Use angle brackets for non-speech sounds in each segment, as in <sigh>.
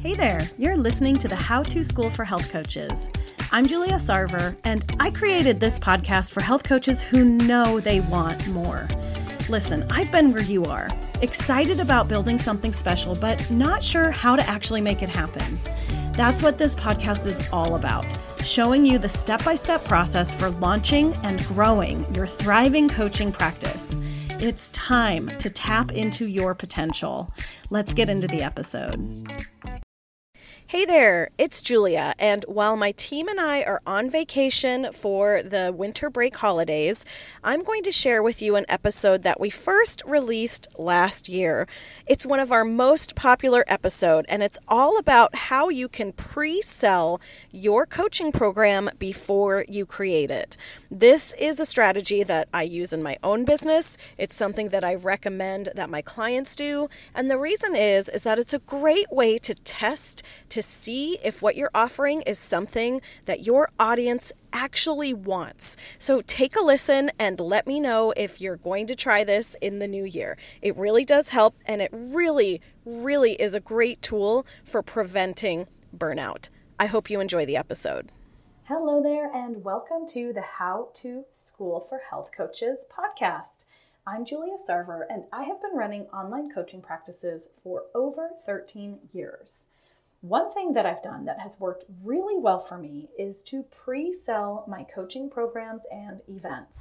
Hey there, you're listening to the How to School for Health Coaches. I'm Julia Sarver, and I created this podcast for health coaches who know they want more. Listen, I've been where you are, excited about building something special, but not sure how to actually make it happen. That's what this podcast is all about showing you the step by step process for launching and growing your thriving coaching practice. It's time to tap into your potential. Let's get into the episode. Hey there, it's Julia, and while my team and I are on vacation for the winter break holidays, I'm going to share with you an episode that we first released last year. It's one of our most popular episode, and it's all about how you can pre-sell your coaching program before you create it. This is a strategy that I use in my own business. It's something that I recommend that my clients do, and the reason is is that it's a great way to test to to see if what you're offering is something that your audience actually wants. So take a listen and let me know if you're going to try this in the new year. It really does help and it really, really is a great tool for preventing burnout. I hope you enjoy the episode. Hello there, and welcome to the How to School for Health Coaches podcast. I'm Julia Sarver, and I have been running online coaching practices for over 13 years. One thing that I've done that has worked really well for me is to pre sell my coaching programs and events.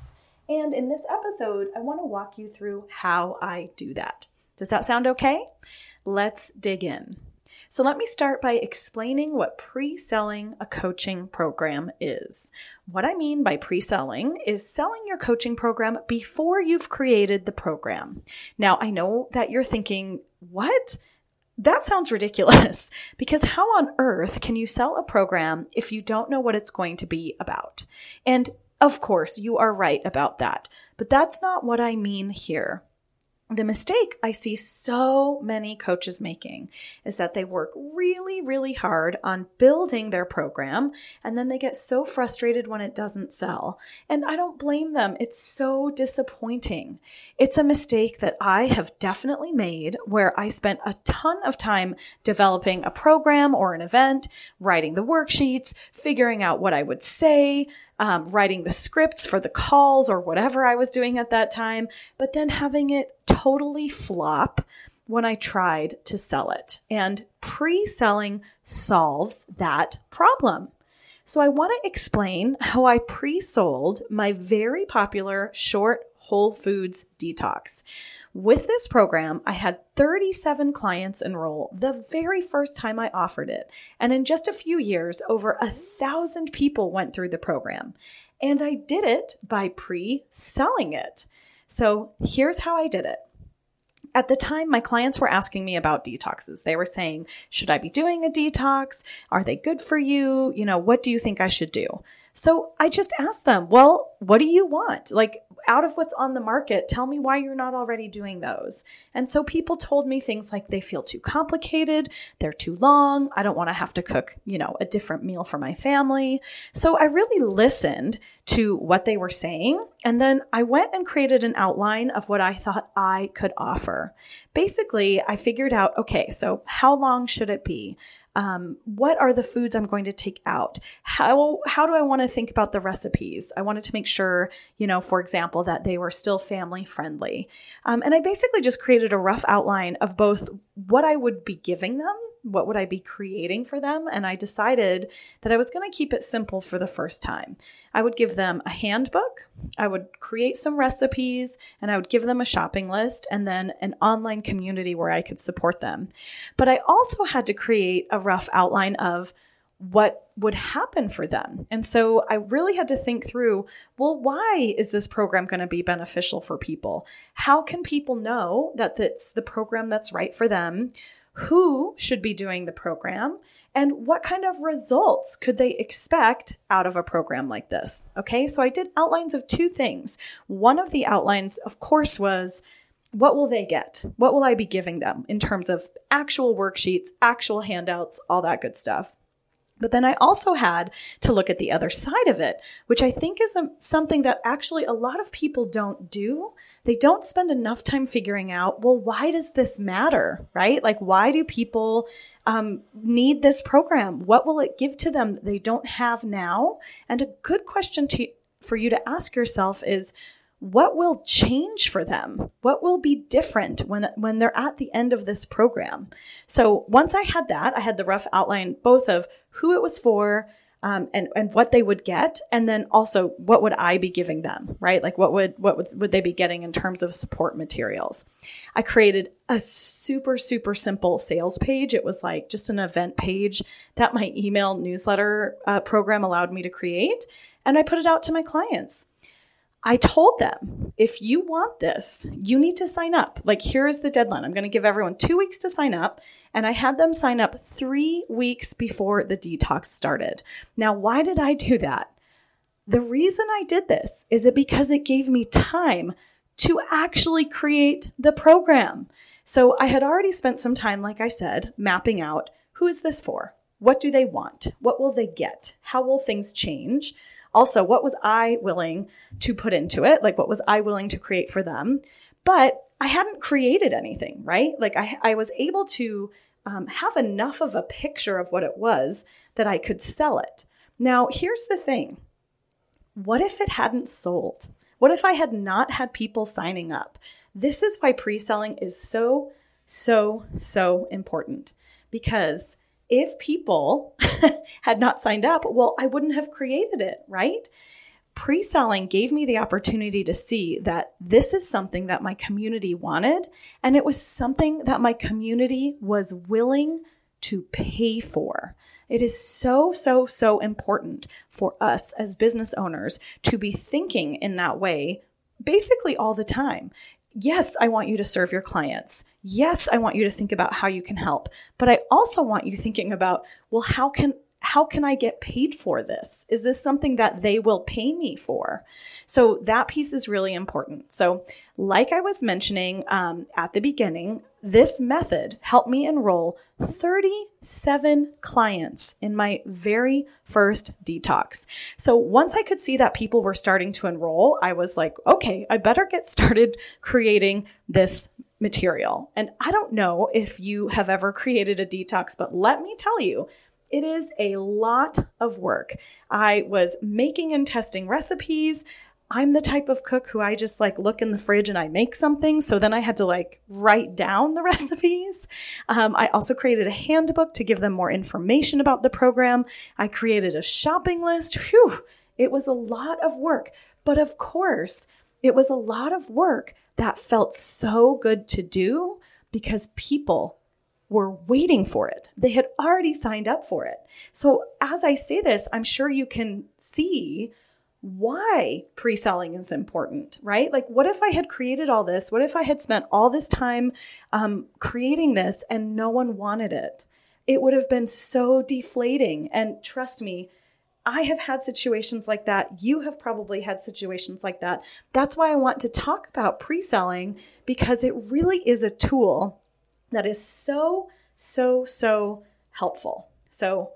And in this episode, I want to walk you through how I do that. Does that sound okay? Let's dig in. So, let me start by explaining what pre selling a coaching program is. What I mean by pre selling is selling your coaching program before you've created the program. Now, I know that you're thinking, what? That sounds ridiculous. <laughs> Because how on earth can you sell a program if you don't know what it's going to be about? And of course, you are right about that, but that's not what I mean here the mistake I see so many coaches making is that they work really, really hard on building their program and then they get so frustrated when it doesn't sell. And I don't blame them. It's so disappointing. It's a mistake that I have definitely made where I spent a ton of time developing a program or an event, writing the worksheets, figuring out what I would say, um, writing the scripts for the calls or whatever I was doing at that time, but then having it totally flop when I tried to sell it. And pre selling solves that problem. So, I want to explain how I pre sold my very popular short Whole Foods detox. With this program, I had 37 clients enroll the very first time I offered it. And in just a few years, over a thousand people went through the program. And I did it by pre selling it. So here's how I did it. At the time, my clients were asking me about detoxes. They were saying, Should I be doing a detox? Are they good for you? You know, what do you think I should do? So I just asked them, Well, what do you want? Like, out of what's on the market, tell me why you're not already doing those. And so people told me things like they feel too complicated, they're too long, I don't want to have to cook, you know, a different meal for my family. So I really listened to what they were saying. And then I went and created an outline of what I thought I could offer. Basically, I figured out okay, so how long should it be? Um, what are the foods I'm going to take out? How how do I want to think about the recipes? I wanted to make sure, you know, for example, that they were still family friendly. Um, and I basically just created a rough outline of both what I would be giving them what would I be creating for them? And I decided that I was going to keep it simple for the first time. I would give them a handbook, I would create some recipes, and I would give them a shopping list and then an online community where I could support them. But I also had to create a rough outline of what would happen for them. And so I really had to think through well, why is this program going to be beneficial for people? How can people know that it's the program that's right for them? Who should be doing the program, and what kind of results could they expect out of a program like this. Okay, so I did outlines of two things. One of the outlines, of course, was what will they get? What will I be giving them in terms of actual worksheets, actual handouts, all that good stuff. But then I also had to look at the other side of it, which I think is a, something that actually a lot of people don't do. They don't spend enough time figuring out, well, why does this matter, right? Like, why do people um, need this program? What will it give to them that they don't have now? And a good question to, for you to ask yourself is, what will change for them? What will be different when, when they're at the end of this program? So once I had that, I had the rough outline both of who it was for, um, and and what they would get, and then also what would I be giving them, right? Like what would what would, would they be getting in terms of support materials? I created a super super simple sales page. It was like just an event page that my email newsletter uh, program allowed me to create, and I put it out to my clients. I told them, if you want this, you need to sign up. Like, here is the deadline. I'm going to give everyone two weeks to sign up. And I had them sign up three weeks before the detox started. Now, why did I do that? The reason I did this is it because it gave me time to actually create the program. So I had already spent some time, like I said, mapping out who is this for? What do they want? What will they get? How will things change? Also, what was I willing to put into it? Like, what was I willing to create for them? But I hadn't created anything, right? Like, I, I was able to um, have enough of a picture of what it was that I could sell it. Now, here's the thing what if it hadn't sold? What if I had not had people signing up? This is why pre selling is so, so, so important because if people <laughs> had not signed up, well, I wouldn't have created it, right? Pre selling gave me the opportunity to see that this is something that my community wanted, and it was something that my community was willing to pay for. It is so, so, so important for us as business owners to be thinking in that way basically all the time. Yes, I want you to serve your clients. Yes, I want you to think about how you can help. But I also want you thinking about, well, how can how can I get paid for this? Is this something that they will pay me for? So that piece is really important. So, like I was mentioning um, at the beginning, this method helped me enroll 37 clients in my very first detox. So once I could see that people were starting to enroll, I was like, okay, I better get started creating this material. And I don't know if you have ever created a detox, but let me tell you, it is a lot of work. I was making and testing recipes. I'm the type of cook who I just like look in the fridge and I make something. So then I had to like write down the <laughs> recipes. Um, I also created a handbook to give them more information about the program. I created a shopping list. Whew, it was a lot of work. But of course, it was a lot of work that felt so good to do because people were waiting for it. They had already signed up for it. So, as I say this, I'm sure you can see why pre selling is important, right? Like, what if I had created all this? What if I had spent all this time um, creating this and no one wanted it? It would have been so deflating. And trust me, I have had situations like that. You have probably had situations like that. That's why I want to talk about pre selling because it really is a tool that is so, so, so helpful. So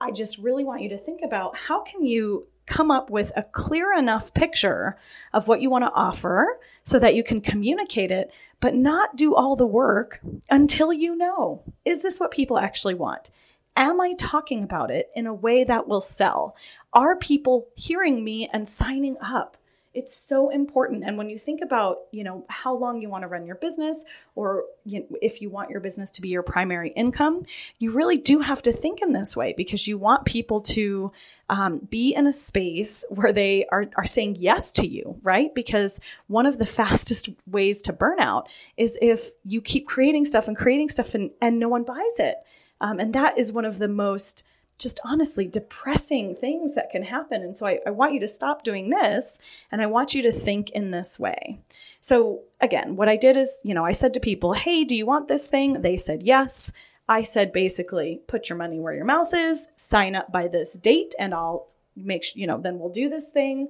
I just really want you to think about how can you come up with a clear enough picture of what you want to offer so that you can communicate it, but not do all the work until you know is this what people actually want? Am I talking about it in a way that will sell? Are people hearing me and signing up? It's so important. And when you think about, you know, how long you want to run your business or you know, if you want your business to be your primary income, you really do have to think in this way because you want people to um, be in a space where they are, are saying yes to you, right? Because one of the fastest ways to burnout is if you keep creating stuff and creating stuff and, and no one buys it. Um, and that is one of the most just honestly depressing things that can happen. And so I, I, want you to stop doing this and I want you to think in this way. So again, what I did is, you know, I said to people, hey, do you want this thing? They said yes. I said basically, put your money where your mouth is, sign up by this date, and I'll make sure, you know, then we'll do this thing.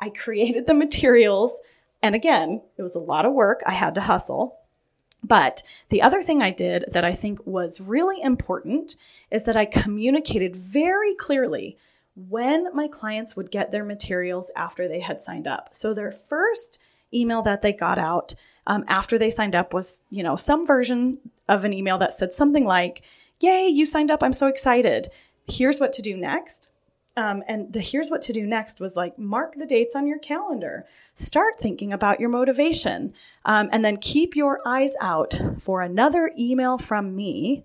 I created the materials. And again, it was a lot of work. I had to hustle. But the other thing I did that I think was really important is that I communicated very clearly when my clients would get their materials after they had signed up. So their first email that they got out um, after they signed up was, you know, some version of an email that said something like, Yay, you signed up. I'm so excited. Here's what to do next. Um, and the here's what to do next was like mark the dates on your calendar, start thinking about your motivation, um, and then keep your eyes out for another email from me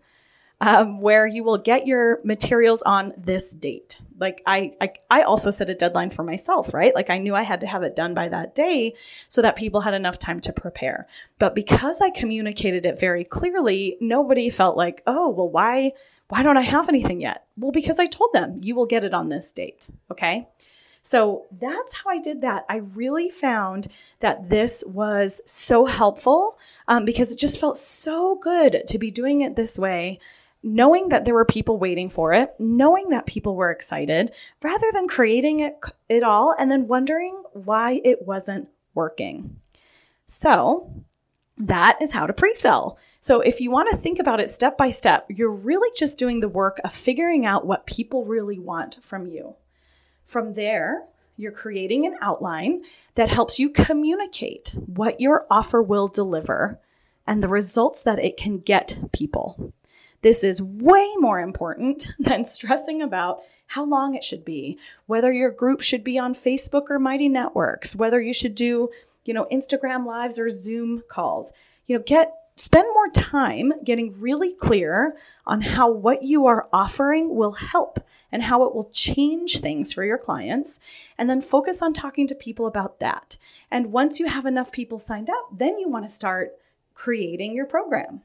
um, where you will get your materials on this date. Like I, I, I also set a deadline for myself, right? Like I knew I had to have it done by that day so that people had enough time to prepare. But because I communicated it very clearly, nobody felt like, oh, well, why? Why don't I have anything yet? Well, because I told them you will get it on this date. Okay. So that's how I did that. I really found that this was so helpful um, because it just felt so good to be doing it this way, knowing that there were people waiting for it, knowing that people were excited, rather than creating it, it all and then wondering why it wasn't working. So that is how to pre sell. So, if you want to think about it step by step, you're really just doing the work of figuring out what people really want from you. From there, you're creating an outline that helps you communicate what your offer will deliver and the results that it can get people. This is way more important <laughs> than stressing about how long it should be, whether your group should be on Facebook or Mighty Networks, whether you should do, you know, Instagram lives or Zoom calls. You know, get spend more time getting really clear on how what you are offering will help and how it will change things for your clients. And then focus on talking to people about that. And once you have enough people signed up, then you want to start creating your program.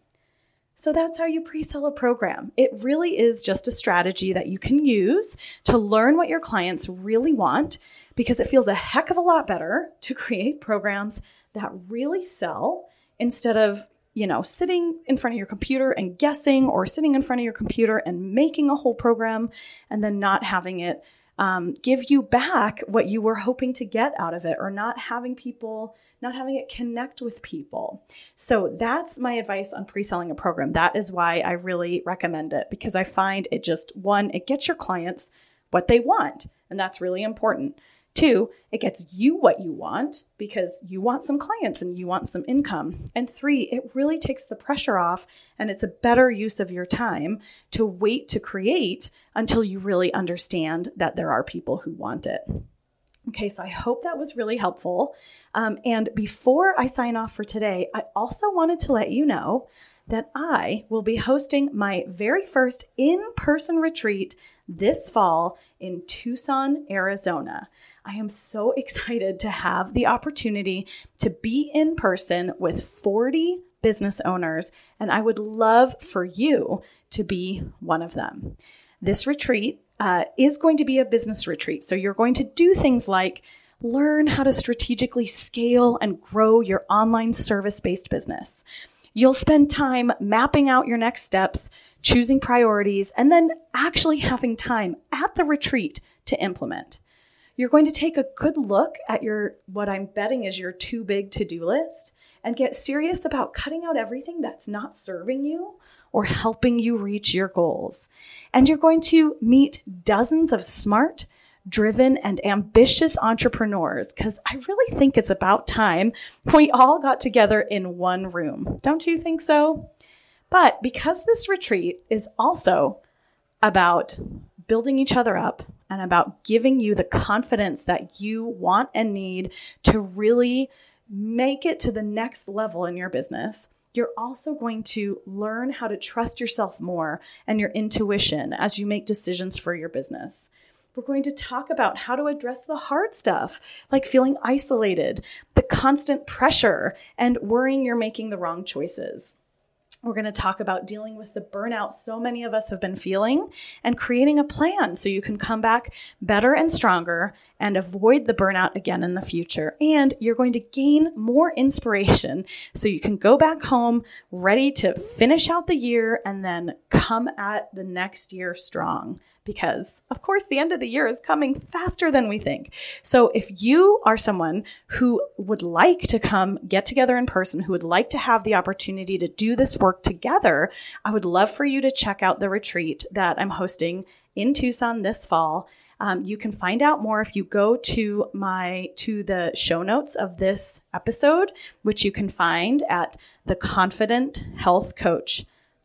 So that's how you pre sell a program. It really is just a strategy that you can use to learn what your clients really want because it feels a heck of a lot better to create programs that really sell instead of you know, sitting in front of your computer and guessing, or sitting in front of your computer and making a whole program and then not having it um, give you back what you were hoping to get out of it, or not having people, not having it connect with people. So that's my advice on pre selling a program. That is why I really recommend it because I find it just one, it gets your clients what they want, and that's really important. Two, it gets you what you want because you want some clients and you want some income. And three, it really takes the pressure off and it's a better use of your time to wait to create until you really understand that there are people who want it. Okay, so I hope that was really helpful. Um, and before I sign off for today, I also wanted to let you know that I will be hosting my very first in person retreat this fall in Tucson, Arizona. I am so <laughs> excited to have the opportunity to be in person with 40 business owners, and I would love for you to be one of them. This retreat uh, is going to be a business retreat. So you're going to do things like learn how to strategically scale and grow your online service based business. You'll spend time mapping out your next steps, choosing priorities, and then actually having time at the retreat to implement. You're going to take a good look at your, what I'm betting is your too big to do list and get serious about cutting out everything that's not serving you or helping you reach your goals. And you're going to meet dozens of smart, driven, and ambitious entrepreneurs because I really think it's about time we all got together in one room. Don't you think so? But because this retreat is also about building each other up and about giving you the confidence that you want and need to really make it to the next level in your business. You're also going to learn how to trust yourself more and your intuition as you make decisions for your business. We're going to talk about how to address the hard stuff, like feeling isolated, the constant pressure, and worrying you're making the wrong choices. We're going to talk about dealing with the burnout so many of us have been feeling and creating a plan so you can come back better and stronger and avoid the burnout again in the future. And you're going to gain more inspiration so you can go back home ready to finish out the year and then come at the next year strong because, of course, the end of the year is coming faster than we think. So, if you are someone who would like to come get together in person, who would like to have the opportunity to do this work together, I would love for you to check out the retreat that I'm hosting in Tucson this fall. Um, you can find out more if you go to my to the show notes of this episode, which you can find at the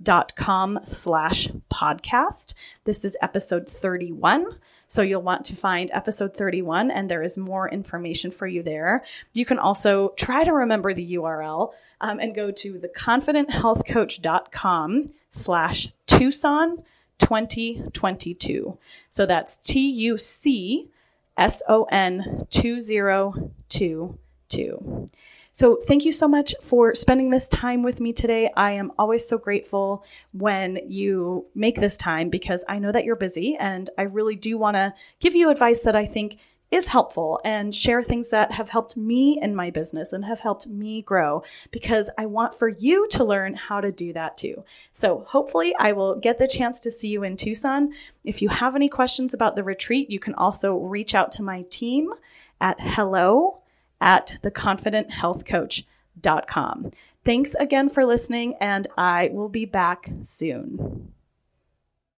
dot com slash podcast. This is episode 31. So you'll want to find episode 31 and there is more information for you there. You can also try to remember the URL um, and go to theconfidenthealthcoach.com slash Tucson 2022. So that's T U C S O N 2022. So, thank you so much for spending this time with me today. I am always so grateful when you make this time because I know that you're busy and I really do want to give you advice that I think is helpful and share things that have helped me in my business and have helped me grow because I want for you to learn how to do that too. So, hopefully, I will get the chance to see you in Tucson. If you have any questions about the retreat, you can also reach out to my team at hello at theconfidenthealthcoach.com. Thanks again for listening, and I will be back soon.